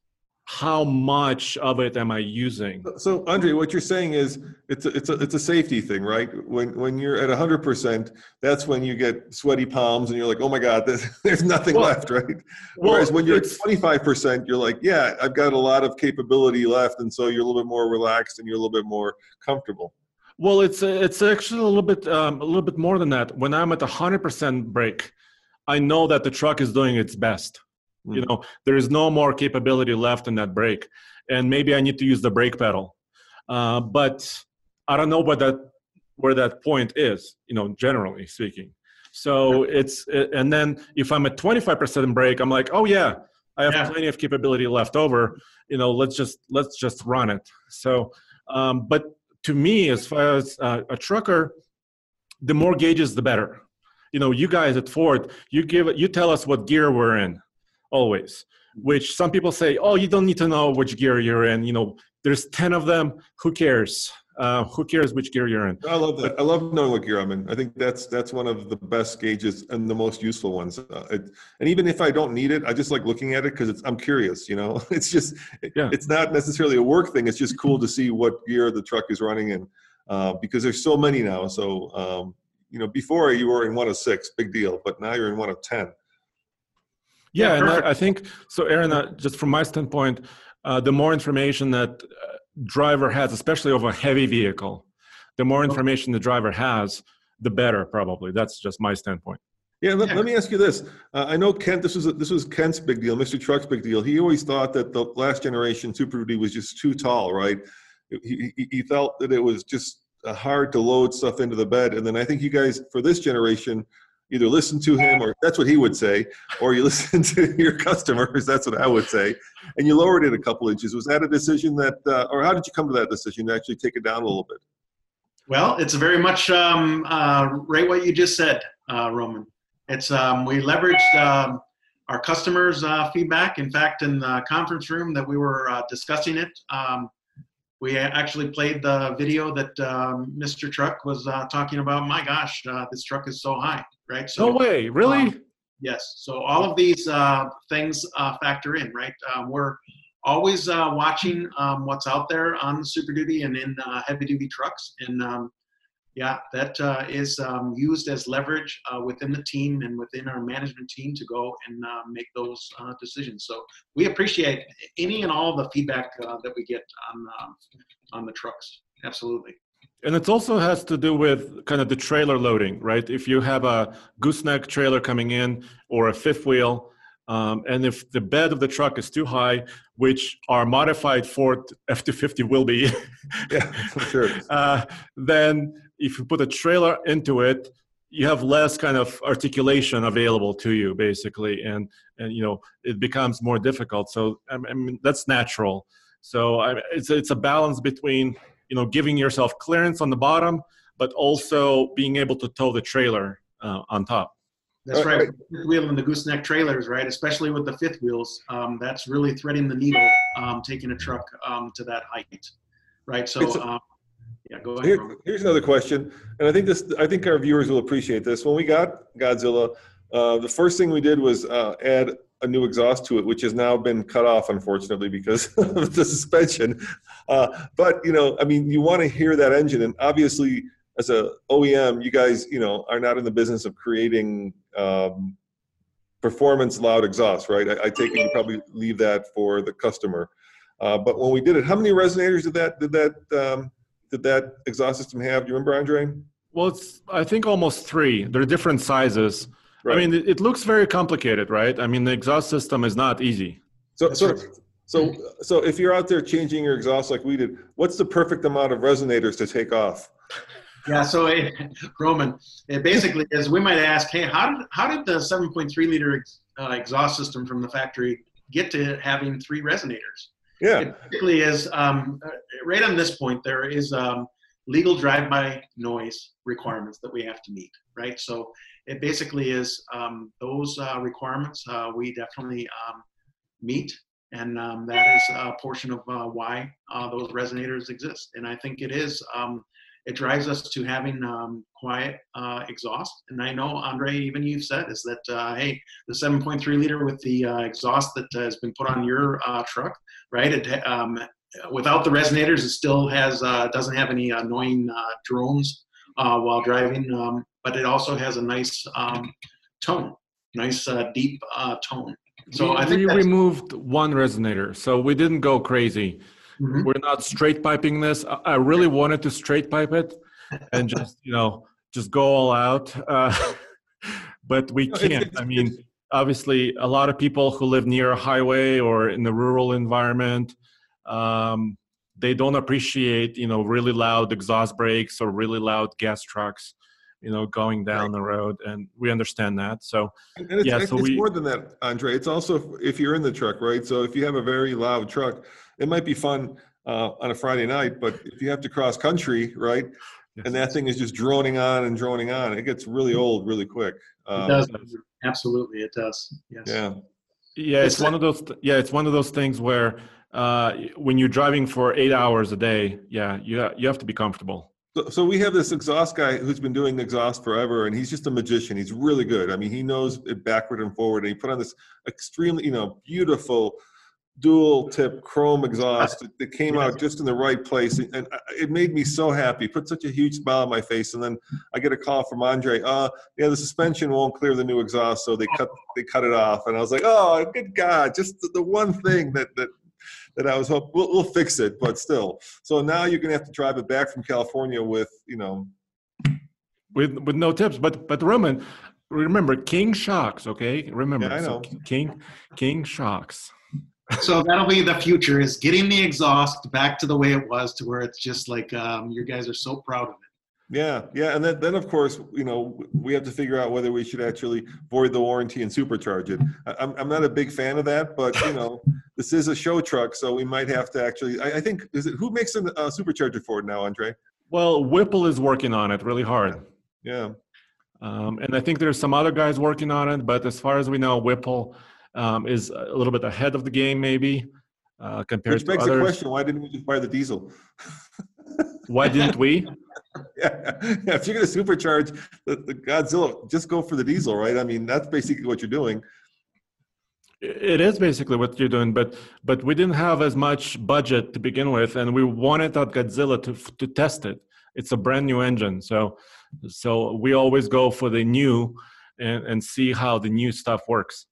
how much of it am I using? So, Andre, what you're saying is it's a, it's a, it's a safety thing, right? When when you're at 100%, that's when you get sweaty palms and you're like, oh my God, there's, there's nothing well, left, right? Well, Whereas when you're at 25%, you're like, yeah, I've got a lot of capability left, and so you're a little bit more relaxed and you're a little bit more comfortable. Well, it's it's actually a little bit um, a little bit more than that. When I'm at 100% brake, I know that the truck is doing its best you mm. know there is no more capability left in that brake. And maybe i need to use the brake pedal. Uh, but i don't know what that where that point is you know generally speaking. So it's and then if i'm at 25% brake i'm like oh yeah i have yeah. plenty of capability left over. You know let's just let's just run it. So um, but to me as far as uh, a trucker the more gauges the better. You know you guys at ford you give you tell us what gear we're in always which some people say oh you don't need to know which gear you're in you know there's 10 of them who cares? Uh, who cares which gear you're in? I love that. I love knowing what gear i'm in. I think that's that's one of the best gauges and the most useful ones. Uh, it, and even if i don't need it i just like looking at it because i'm curious you know? It's just yeah. it's not necessarily a work thing. It's just cool to see what gear the truck is running in uh, because there's so many now. So um, you know before you were in one of six big deal but now you're in one of ten yeah, yeah and I, I, think so, Aaron. Uh, just from my standpoint, uh, the more information that uh, driver has, especially of a heavy vehicle, the more information the driver has, the better. Probably that's just my standpoint. Yeah, let, yeah. let me ask you this. Uh, I know Kent. This was a, this was Kent's big deal, Mr. Truck's big deal. He always thought that the last generation Super Duty was just too tall, right? He, he, he felt that it was just uh, hard to load stuff into the bed. And then I think you guys, for this generation, either listen to him or that's what he would say or you listen to your customers that's what i would say and you lowered it a couple inches. Was that a decision that uh, or how did you come to that decision to actually take it down a little bit? Well it's very much um, uh, right what you just said uh, roman. It's um, we leveraged um, our customers uh, feedback. In fact in the conference room that we were uh, discussing it um, we actually played the video that um, Mr. Truck was uh, talking about. My gosh, uh, this truck is so high, right? So, no way, really? Um, yes. So all of these uh, things uh, factor in, right? Um, we're always uh, watching um, what's out there on Super Duty and in uh, heavy duty trucks, and um, yeah, that uh, is um, used as leverage uh, within the team and within our management team to go and uh, make those uh, decisions. So we appreciate any and all the feedback uh, that we get on um, on the trucks. Absolutely. And it also has to do with kind of the trailer loading, right? If you have a gooseneck trailer coming in or a fifth wheel, um, and if the bed of the truck is too high, which our modified Ford F-250 will be, yeah, for sure. uh, then if you put a trailer into it, you have less kind of articulation available to you, basically, and and you know it becomes more difficult. So I mean that's natural. So I, it's it's a balance between you know giving yourself clearance on the bottom, but also being able to tow the trailer uh, on top. That's right. right. Fifth wheel and the gooseneck trailers, right? Especially with the fifth wheels, um, that's really threading the needle, um, taking a truck um, to that height, right? So, um, yeah, go ahead. Here, here's another question, and I think this, I think our viewers will appreciate this. When we got Godzilla, uh, the first thing we did was uh, add a new exhaust to it, which has now been cut off, unfortunately, because of the suspension. Uh, but you know, I mean, you want to hear that engine, and obviously as a OEM, you guys, you know, are not in the business of creating um, performance loud exhaust, right? I, I, take it you probably leave that for the customer. Uh, but when we did it, how many resonators did that did that um, did that exhaust system have? Do you remember, Andre? Well, it's I think almost three. They're different sizes. Right. I mean, it, it looks very complicated, right? I mean, the exhaust system is not easy. So, so, so, so if you're out there changing your exhaust like we did, what's the perfect amount of resonators to take off? Yeah, so it, Roman, it basically is we might ask, hey, how did how did the 7.3 liter ex, uh, exhaust system from the factory get to having three resonators? Yeah, it basically is um, right on this point. There is um, legal drive-by noise requirements that we have to meet, right? So it basically is um, those uh, requirements uh, we definitely um, meet, and um, that is a portion of uh, why uh, those resonators exist. And I think it is um, it drives us to having quiet uh, exhaust. And I know, Andre, even you've said is that, uh, hey, the 7.3 liter with the exhaust that has been put on your truck, right? It um, without the resonators, it still has uh, doesn't have any annoying uh, drones uh, while driving, um, but it also has a nice um, tone, nice uh, deep uh, tone. So we, I think we removed one resonator, so we didn't go crazy. Mm-hmm. We're not straight piping this. I really wanted to straight pipe it and just you know just go all out, uh, but we can't. I mean, obviously, a lot of people who live near a highway or in a rural environment. Um, they don't appreciate you know really loud exhaust brakes or really loud gas trucks you know going down right. the road and we understand that so and it's, yeah so it's we, more than that andre it's also if you're in the truck right so if you have a very loud truck it might be fun uh, on a friday night but if you have to cross country right yes. and that thing is just droning on and droning on it gets really old really quick um, it does absolutely it does yes yeah yeah it's, it's one of those yeah it's one of those things where uh, when you're driving for eight hours a day yeah you, ha- you have to be comfortable so, so we have this exhaust guy who's been doing exhaust forever, and he's just a magician. He's really good. I mean, he knows it backward and forward. And he put on this extremely, you know, beautiful dual tip chrome exhaust that came out just in the right place and it made me so happy put such a huge smile on my face and then i get a call from andre uh yeah the suspension won't clear the new exhaust so they cut they cut it off and i was like oh good god just the one thing that that that I was hoping we'll, we'll fix it, but still. So now you're gonna have to drive it back from California with you know, with with no tips. But but Roman, remember King shocks, okay? Remember, yeah, I know. So King King shocks. So that'll be the future: is getting the exhaust back to the way it was, to where it's just like um, you guys are so proud of it. Yeah, yeah, and then, then of course, you know, we have to figure out whether we should actually void the warranty and supercharge it. I'm, I'm not a big fan of that, but you know, this is a show truck, so we might have to actually. I, I think is it who makes a uh, supercharger for it now, Andre? Well, Whipple is working on it really hard. Yeah, um, and I think there's some other guys working on it, but as far as we know, Whipple um, is a little bit ahead of the game, maybe uh, compared Which begs to others. the question: Why didn't we just buy the diesel? Why didn't we? yeah. yeah, if you're going to supercharge the, the Godzilla, just go for the diesel, right? I mean, that's basically what you're doing. It is basically what you're doing, but but we didn't have as much budget to begin with, and we wanted that Godzilla to to test it. It's a brand new engine, so so we always go for the new and and see how the new stuff works.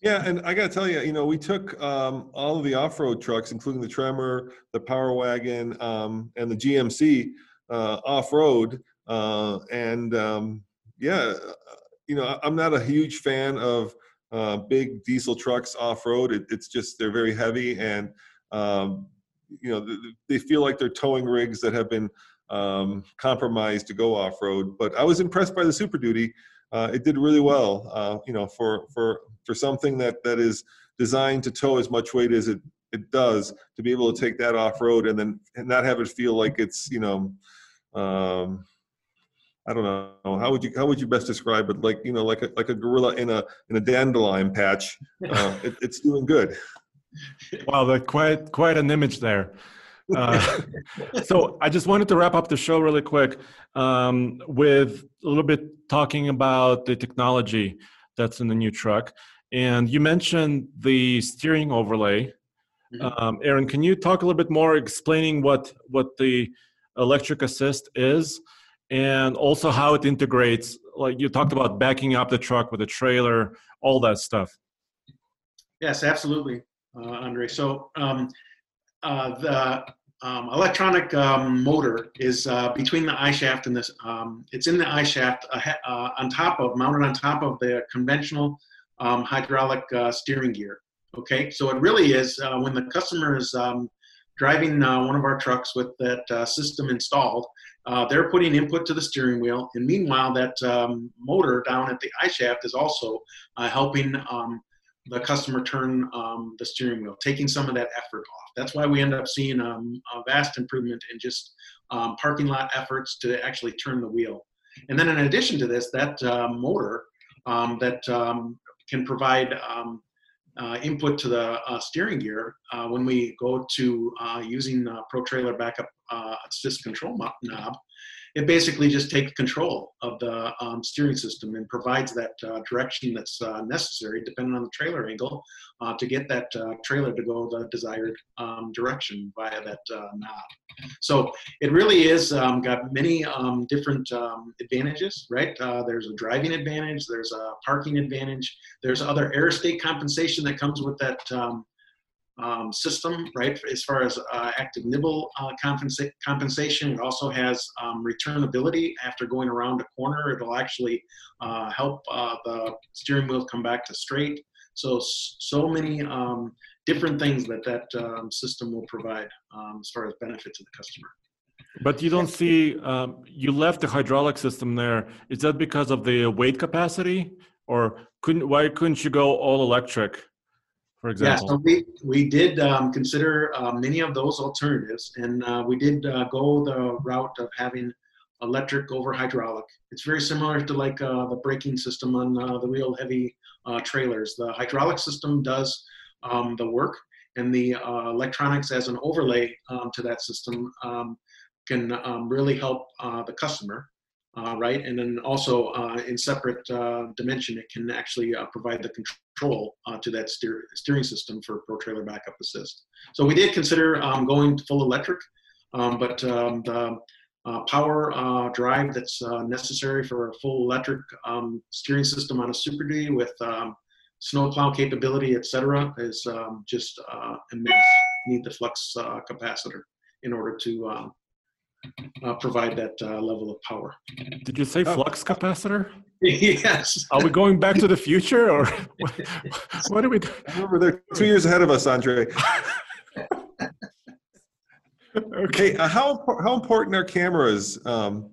Yeah, and I got to tell you, you know, we took um, all of the off-road trucks, including the Tremor, the Power Wagon, um, and the GMC uh, off-road, uh, and um, yeah, you know, I'm not a huge fan of uh, big diesel trucks off-road. It, it's just they're very heavy, and um, you know, they feel like they're towing rigs that have been um, compromised to go off-road. But I was impressed by the Super Duty uh, it did really well. Uh, you know, for for for something that that is designed to tow as much weight as it it does, to be able to take that off road and then and not have it feel like it's you know. Um, I don't know how would you how would you best describe it? Like you know, like a like a gorilla in a in a dandelion patch. Uh, it, it's doing good. Wow, that quite quite an image there. Uh, so I just wanted to wrap up the show really quick um, with a little bit talking about the technology that's in the new truck. And you mentioned the steering overlay. Mm-hmm. Um, Aaron, can you talk a little bit more, explaining what what the electric assist is, and also how it integrates? Like you talked about backing up the truck with a trailer, all that stuff. Yes, absolutely, uh, Andre. So um, uh, the um, electronic um, motor is uh, between the I-shaft and this. Um, it's in the I-shaft uh, uh, on top of, mounted on top of the conventional um, hydraulic uh, steering gear. Okay, so it really is uh, when the customer is um, driving uh, one of our trucks with that system installed, they're putting input to the steering wheel, and meanwhile that um, motor down at the I-shaft is also helping the customer turn um, the steering wheel, taking some of that effort off. That's why we end up seeing um, a vast improvement in just um, parking lot efforts to actually turn the wheel. And then in addition to this, that uh, motor um, that um, can provide um, uh, input to the uh, steering gear uh, when we go to uh, using Pro Trailer Backup uh, Assist Control knob, it basically just takes control of the um, steering system and provides that uh, direction that's uh, necessary, depending on the trailer angle, uh, to get that uh, trailer to go the desired um, direction via that uh, knob. So it really is um, got many um, different um, advantages, right? Uh, there's a driving advantage, there's a parking advantage, there's other air state compensation that comes with that um, system, right? As far as uh, active nibble uh, compensa- compensation, it also has um, returnability after going around a corner. It'll actually uh, help uh, the steering wheel come back to straight. So, so many um, different things that that um, system will provide um, as far as benefit to the customer. But you don't see, um, you left the hydraulic system there. Is that because of the weight capacity? Or couldn't, why couldn't you go all electric? For example? Yeah, so we, we did um, consider uh, many of those alternatives, and uh, we did uh, go the route of having electric over hydraulic. It's very similar to like uh, the braking system on uh, the real heavy uh, trailers. The hydraulic system does um, the work, and the electronics as an overlay um, to that system um, can um, really help the customer uh, right? And then also uh, in separate uh, dimension, it can actually uh, provide the control uh, to that steer steering system for Pro Trailer Backup Assist. So we did consider um, going full electric, um, but um, the uh, power drive that's necessary for a full electric um, steering system on a Super Duty with um, snow plow capability, et cetera, is um, just immense. Need the flux capacitor in order to uh, provide that uh, level of power. Did you say oh. flux capacitor? yes. Are we going back to the future, or what, what are we? Do? Remember, they're two years ahead of us, Andre. okay, uh, how how important are cameras um,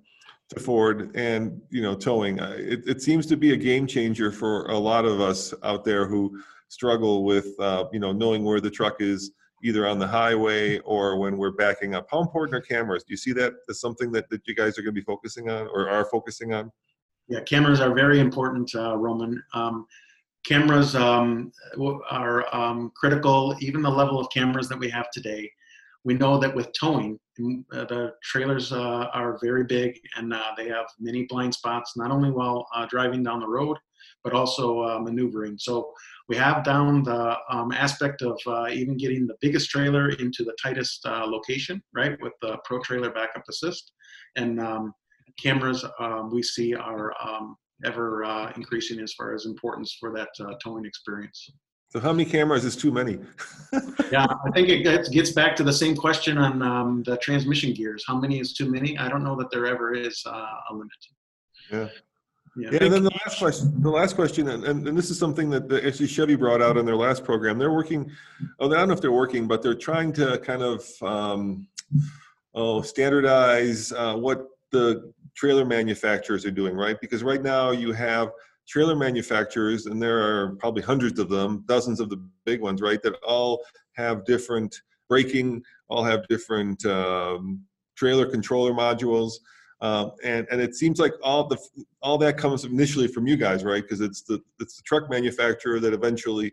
to Ford and you know towing? Uh, it, it seems to be a game changer for a lot of us out there who struggle with uh, you know knowing where the truck is either on the highway or when we're backing up. How important are cameras? Do you see that as something that, that you guys are going to be focusing on or are focusing on? Yeah, cameras are very important, uh, Roman. Um, cameras um, are um, critical, even the level of cameras that we have today. We know that with towing, uh, the trailers uh, are very big and uh, they have many blind spots, not only while uh, driving down the road, but also uh, maneuvering. So we have down the um, aspect of uh, even getting the biggest trailer into the tightest uh, location, right, with the Pro Trailer Backup Assist. And um, cameras um, we see are um, ever uh, increasing as far as importance for that uh, towing experience. So how many cameras is too many? yeah, I think it gets back to the same question on um, the transmission gears. How many is too many? I don't know that there ever is uh, a limit. Yeah. Yeah. and then the last question, the last question, and, and, and this is something that the, actually Chevy brought out in their last program. They're working, oh, I don't know if they're working, but they're trying to kind of um, oh standardize uh, what the trailer manufacturers are doing, right? Because right now you have trailer manufacturers, and there are probably hundreds of them, dozens of the big ones, right? That all have different braking, all have different um, trailer controller modules. Um, and and it seems like all the all that comes initially from you guys, right? Because it's the it's the truck manufacturer that eventually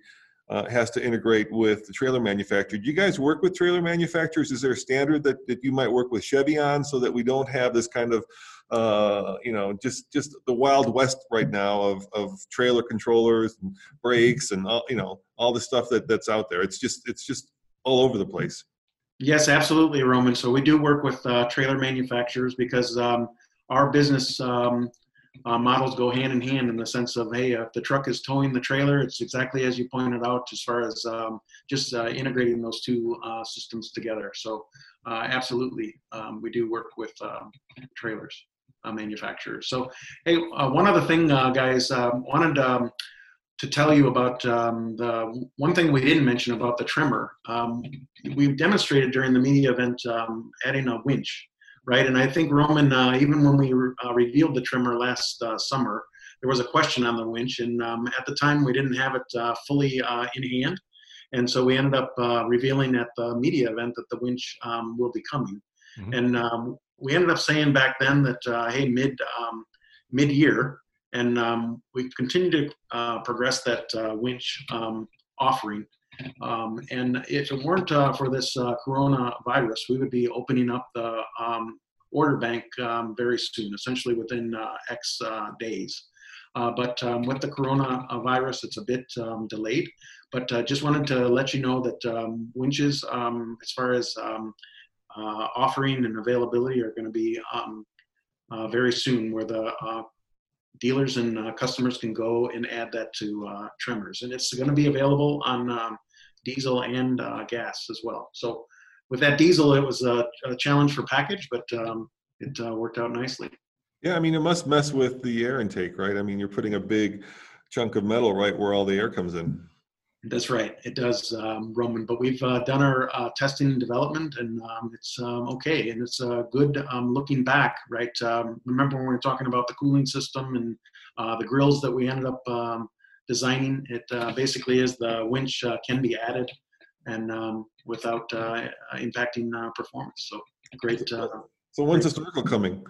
uh, has to integrate with the trailer manufacturer. Do you guys work with trailer manufacturers? Is there a standard that, that you might work with Chevy on so that we don't have this kind of uh, you know just just the wild west right now of of trailer controllers and brakes and all you know all the stuff that that's out there. It's just it's just all over the place. Yes, absolutely, Roman. So we do work with uh, trailer manufacturers because um, our business um, uh, models go hand in hand in the sense of, hey, if the truck is towing the trailer, it's exactly as you pointed out as far as um, just uh, integrating those two uh, systems together. So uh, absolutely, um, we do work with um, trailers uh, manufacturers. So, hey, one other thing, guys, wanted um, to tell you about um, the one thing we didn't mention about the tremor. Um, we demonstrated during the media event um, adding a winch, right? And I think Roman, uh, even when we re- uh, revealed the tremor last uh, summer, there was a question on the winch, and um, at the time we didn't have it uh, fully uh, in hand, and so we ended up uh, revealing at the media event that the winch um, will be coming, mm-hmm. and um, we ended up saying back then that hey, mid mid year and um, we continue to uh, progress that uh, winch um, offering. Um, and if it weren't uh, for this uh, coronavirus, we would be opening up the um, order bank very soon, essentially within X days. Uh, but um, with the coronavirus, it's a bit um, delayed. But uh, just wanted to let you know that um, winches, as far as uh, offering and availability, are going to be very soon, where the dealers and uh, customers can go and add that to uh, tremors, and it's going to be available on um, diesel and gas as well. So with that diesel, it was a, a challenge for package, but it worked out nicely. Yeah, I mean, it must mess with the air intake, right? I mean, you're putting a big chunk of metal right where all the air comes in. That's right. It does, um, Roman. But we've uh, done our uh, testing and development, and um, it's um, okay. And it's uh, good um, looking back, right? Um, remember when we were talking about the cooling system and uh, the grills that we ended up um, designing? It uh, basically is the winch uh, can be added and without impacting performance. So great. so when's the snorkel coming?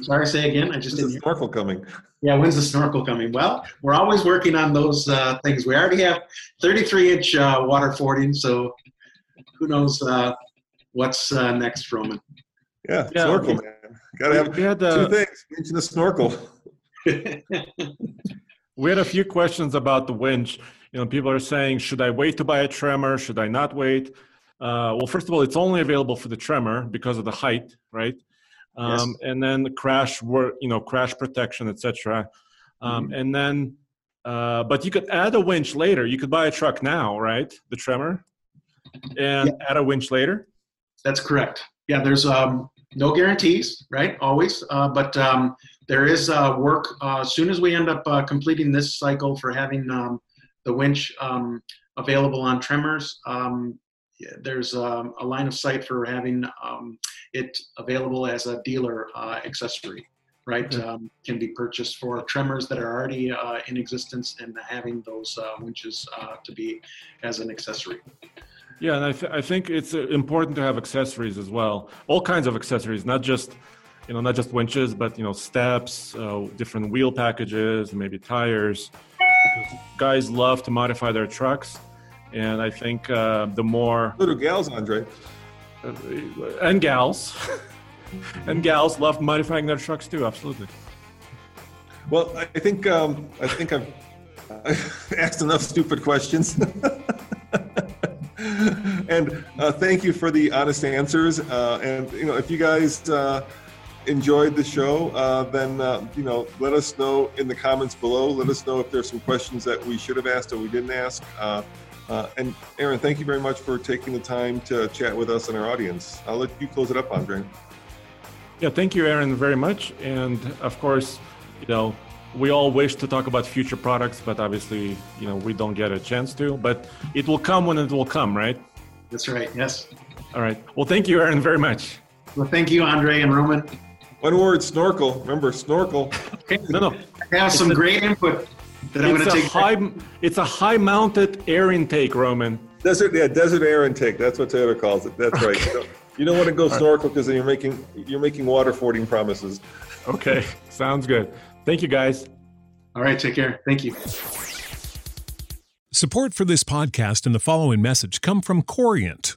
Sorry, say again. I just didn't. snorkel coming? Yeah, when's the snorkel coming? Well, we're always working on those uh, things. We already have 33 inch uh, water fording, so who knows uh, what's uh, next, Roman? Yeah, yeah snorkel, man. Got to have we had, two things: winch and a snorkel. we had a few questions about the winch. You know, people are saying, should I wait to buy a tremor? Should I not wait? Uh, well, first of all, it's only available for the tremor because of the height, right? Um, yes. and then the crash work, you know, crash protection, etc. Um, mm-hmm. And then, uh, but you could add a winch later. You could buy a truck now, right? The Tremor, and yeah. add a winch later. That's correct. Yeah, there's um, no guarantees, right? Always, uh, but um, there is uh, work. Uh, as soon as we end up uh, completing this cycle for having um, the winch um, available on tremors, um, there's um, a line of sight for having um, it available as a dealer uh, accessory, right? Mm-hmm. Um, can be purchased for tremors that are already uh, in existence and having those uh, winches uh, to be as an accessory. Yeah, and I, th- I think it's uh, important to have accessories as well. All kinds of accessories, not just you know not just winches, but you know steps, uh, different wheel packages, maybe tires. Guys love to modify their trucks and I think uh, the more little gals, Andre, uh, and gals, and gals love modifying their trucks too. Absolutely. Well, I think um, I think I've, I've asked enough stupid questions. and uh, thank you for the honest answers. Uh, and you know, if you guys uh, enjoyed the show, uh, then uh, you know, let us know in the comments below. Let us know if there's some questions that we should have asked or we didn't ask. Uh, and Aaron, thank you very much for taking the time to chat with us and our audience. I'll let you close it up, Andre. Yeah, thank you, Aaron, very much. And of course, you know, we all wish to talk about future products, but obviously, you know, we don't get a chance to. But it will come when it will come, right? That's right. Yes. All right. Well, thank you, Aaron, very much. Well, thank you, Andre and Roman. One word: snorkel. Remember, snorkel. okay. No, no. I have some great input that I'm going to take. High, it's a high mounted air intake, Roman. Desert, yeah, desert air intake. That's what Toyota calls it. That's okay. right. You don't, you don't, want to go snorkel because then you're making you're making water fording promises. Okay, sounds good. Thank you, guys. All right, take care. Thank you. Support for this podcast and the following message come from Corient.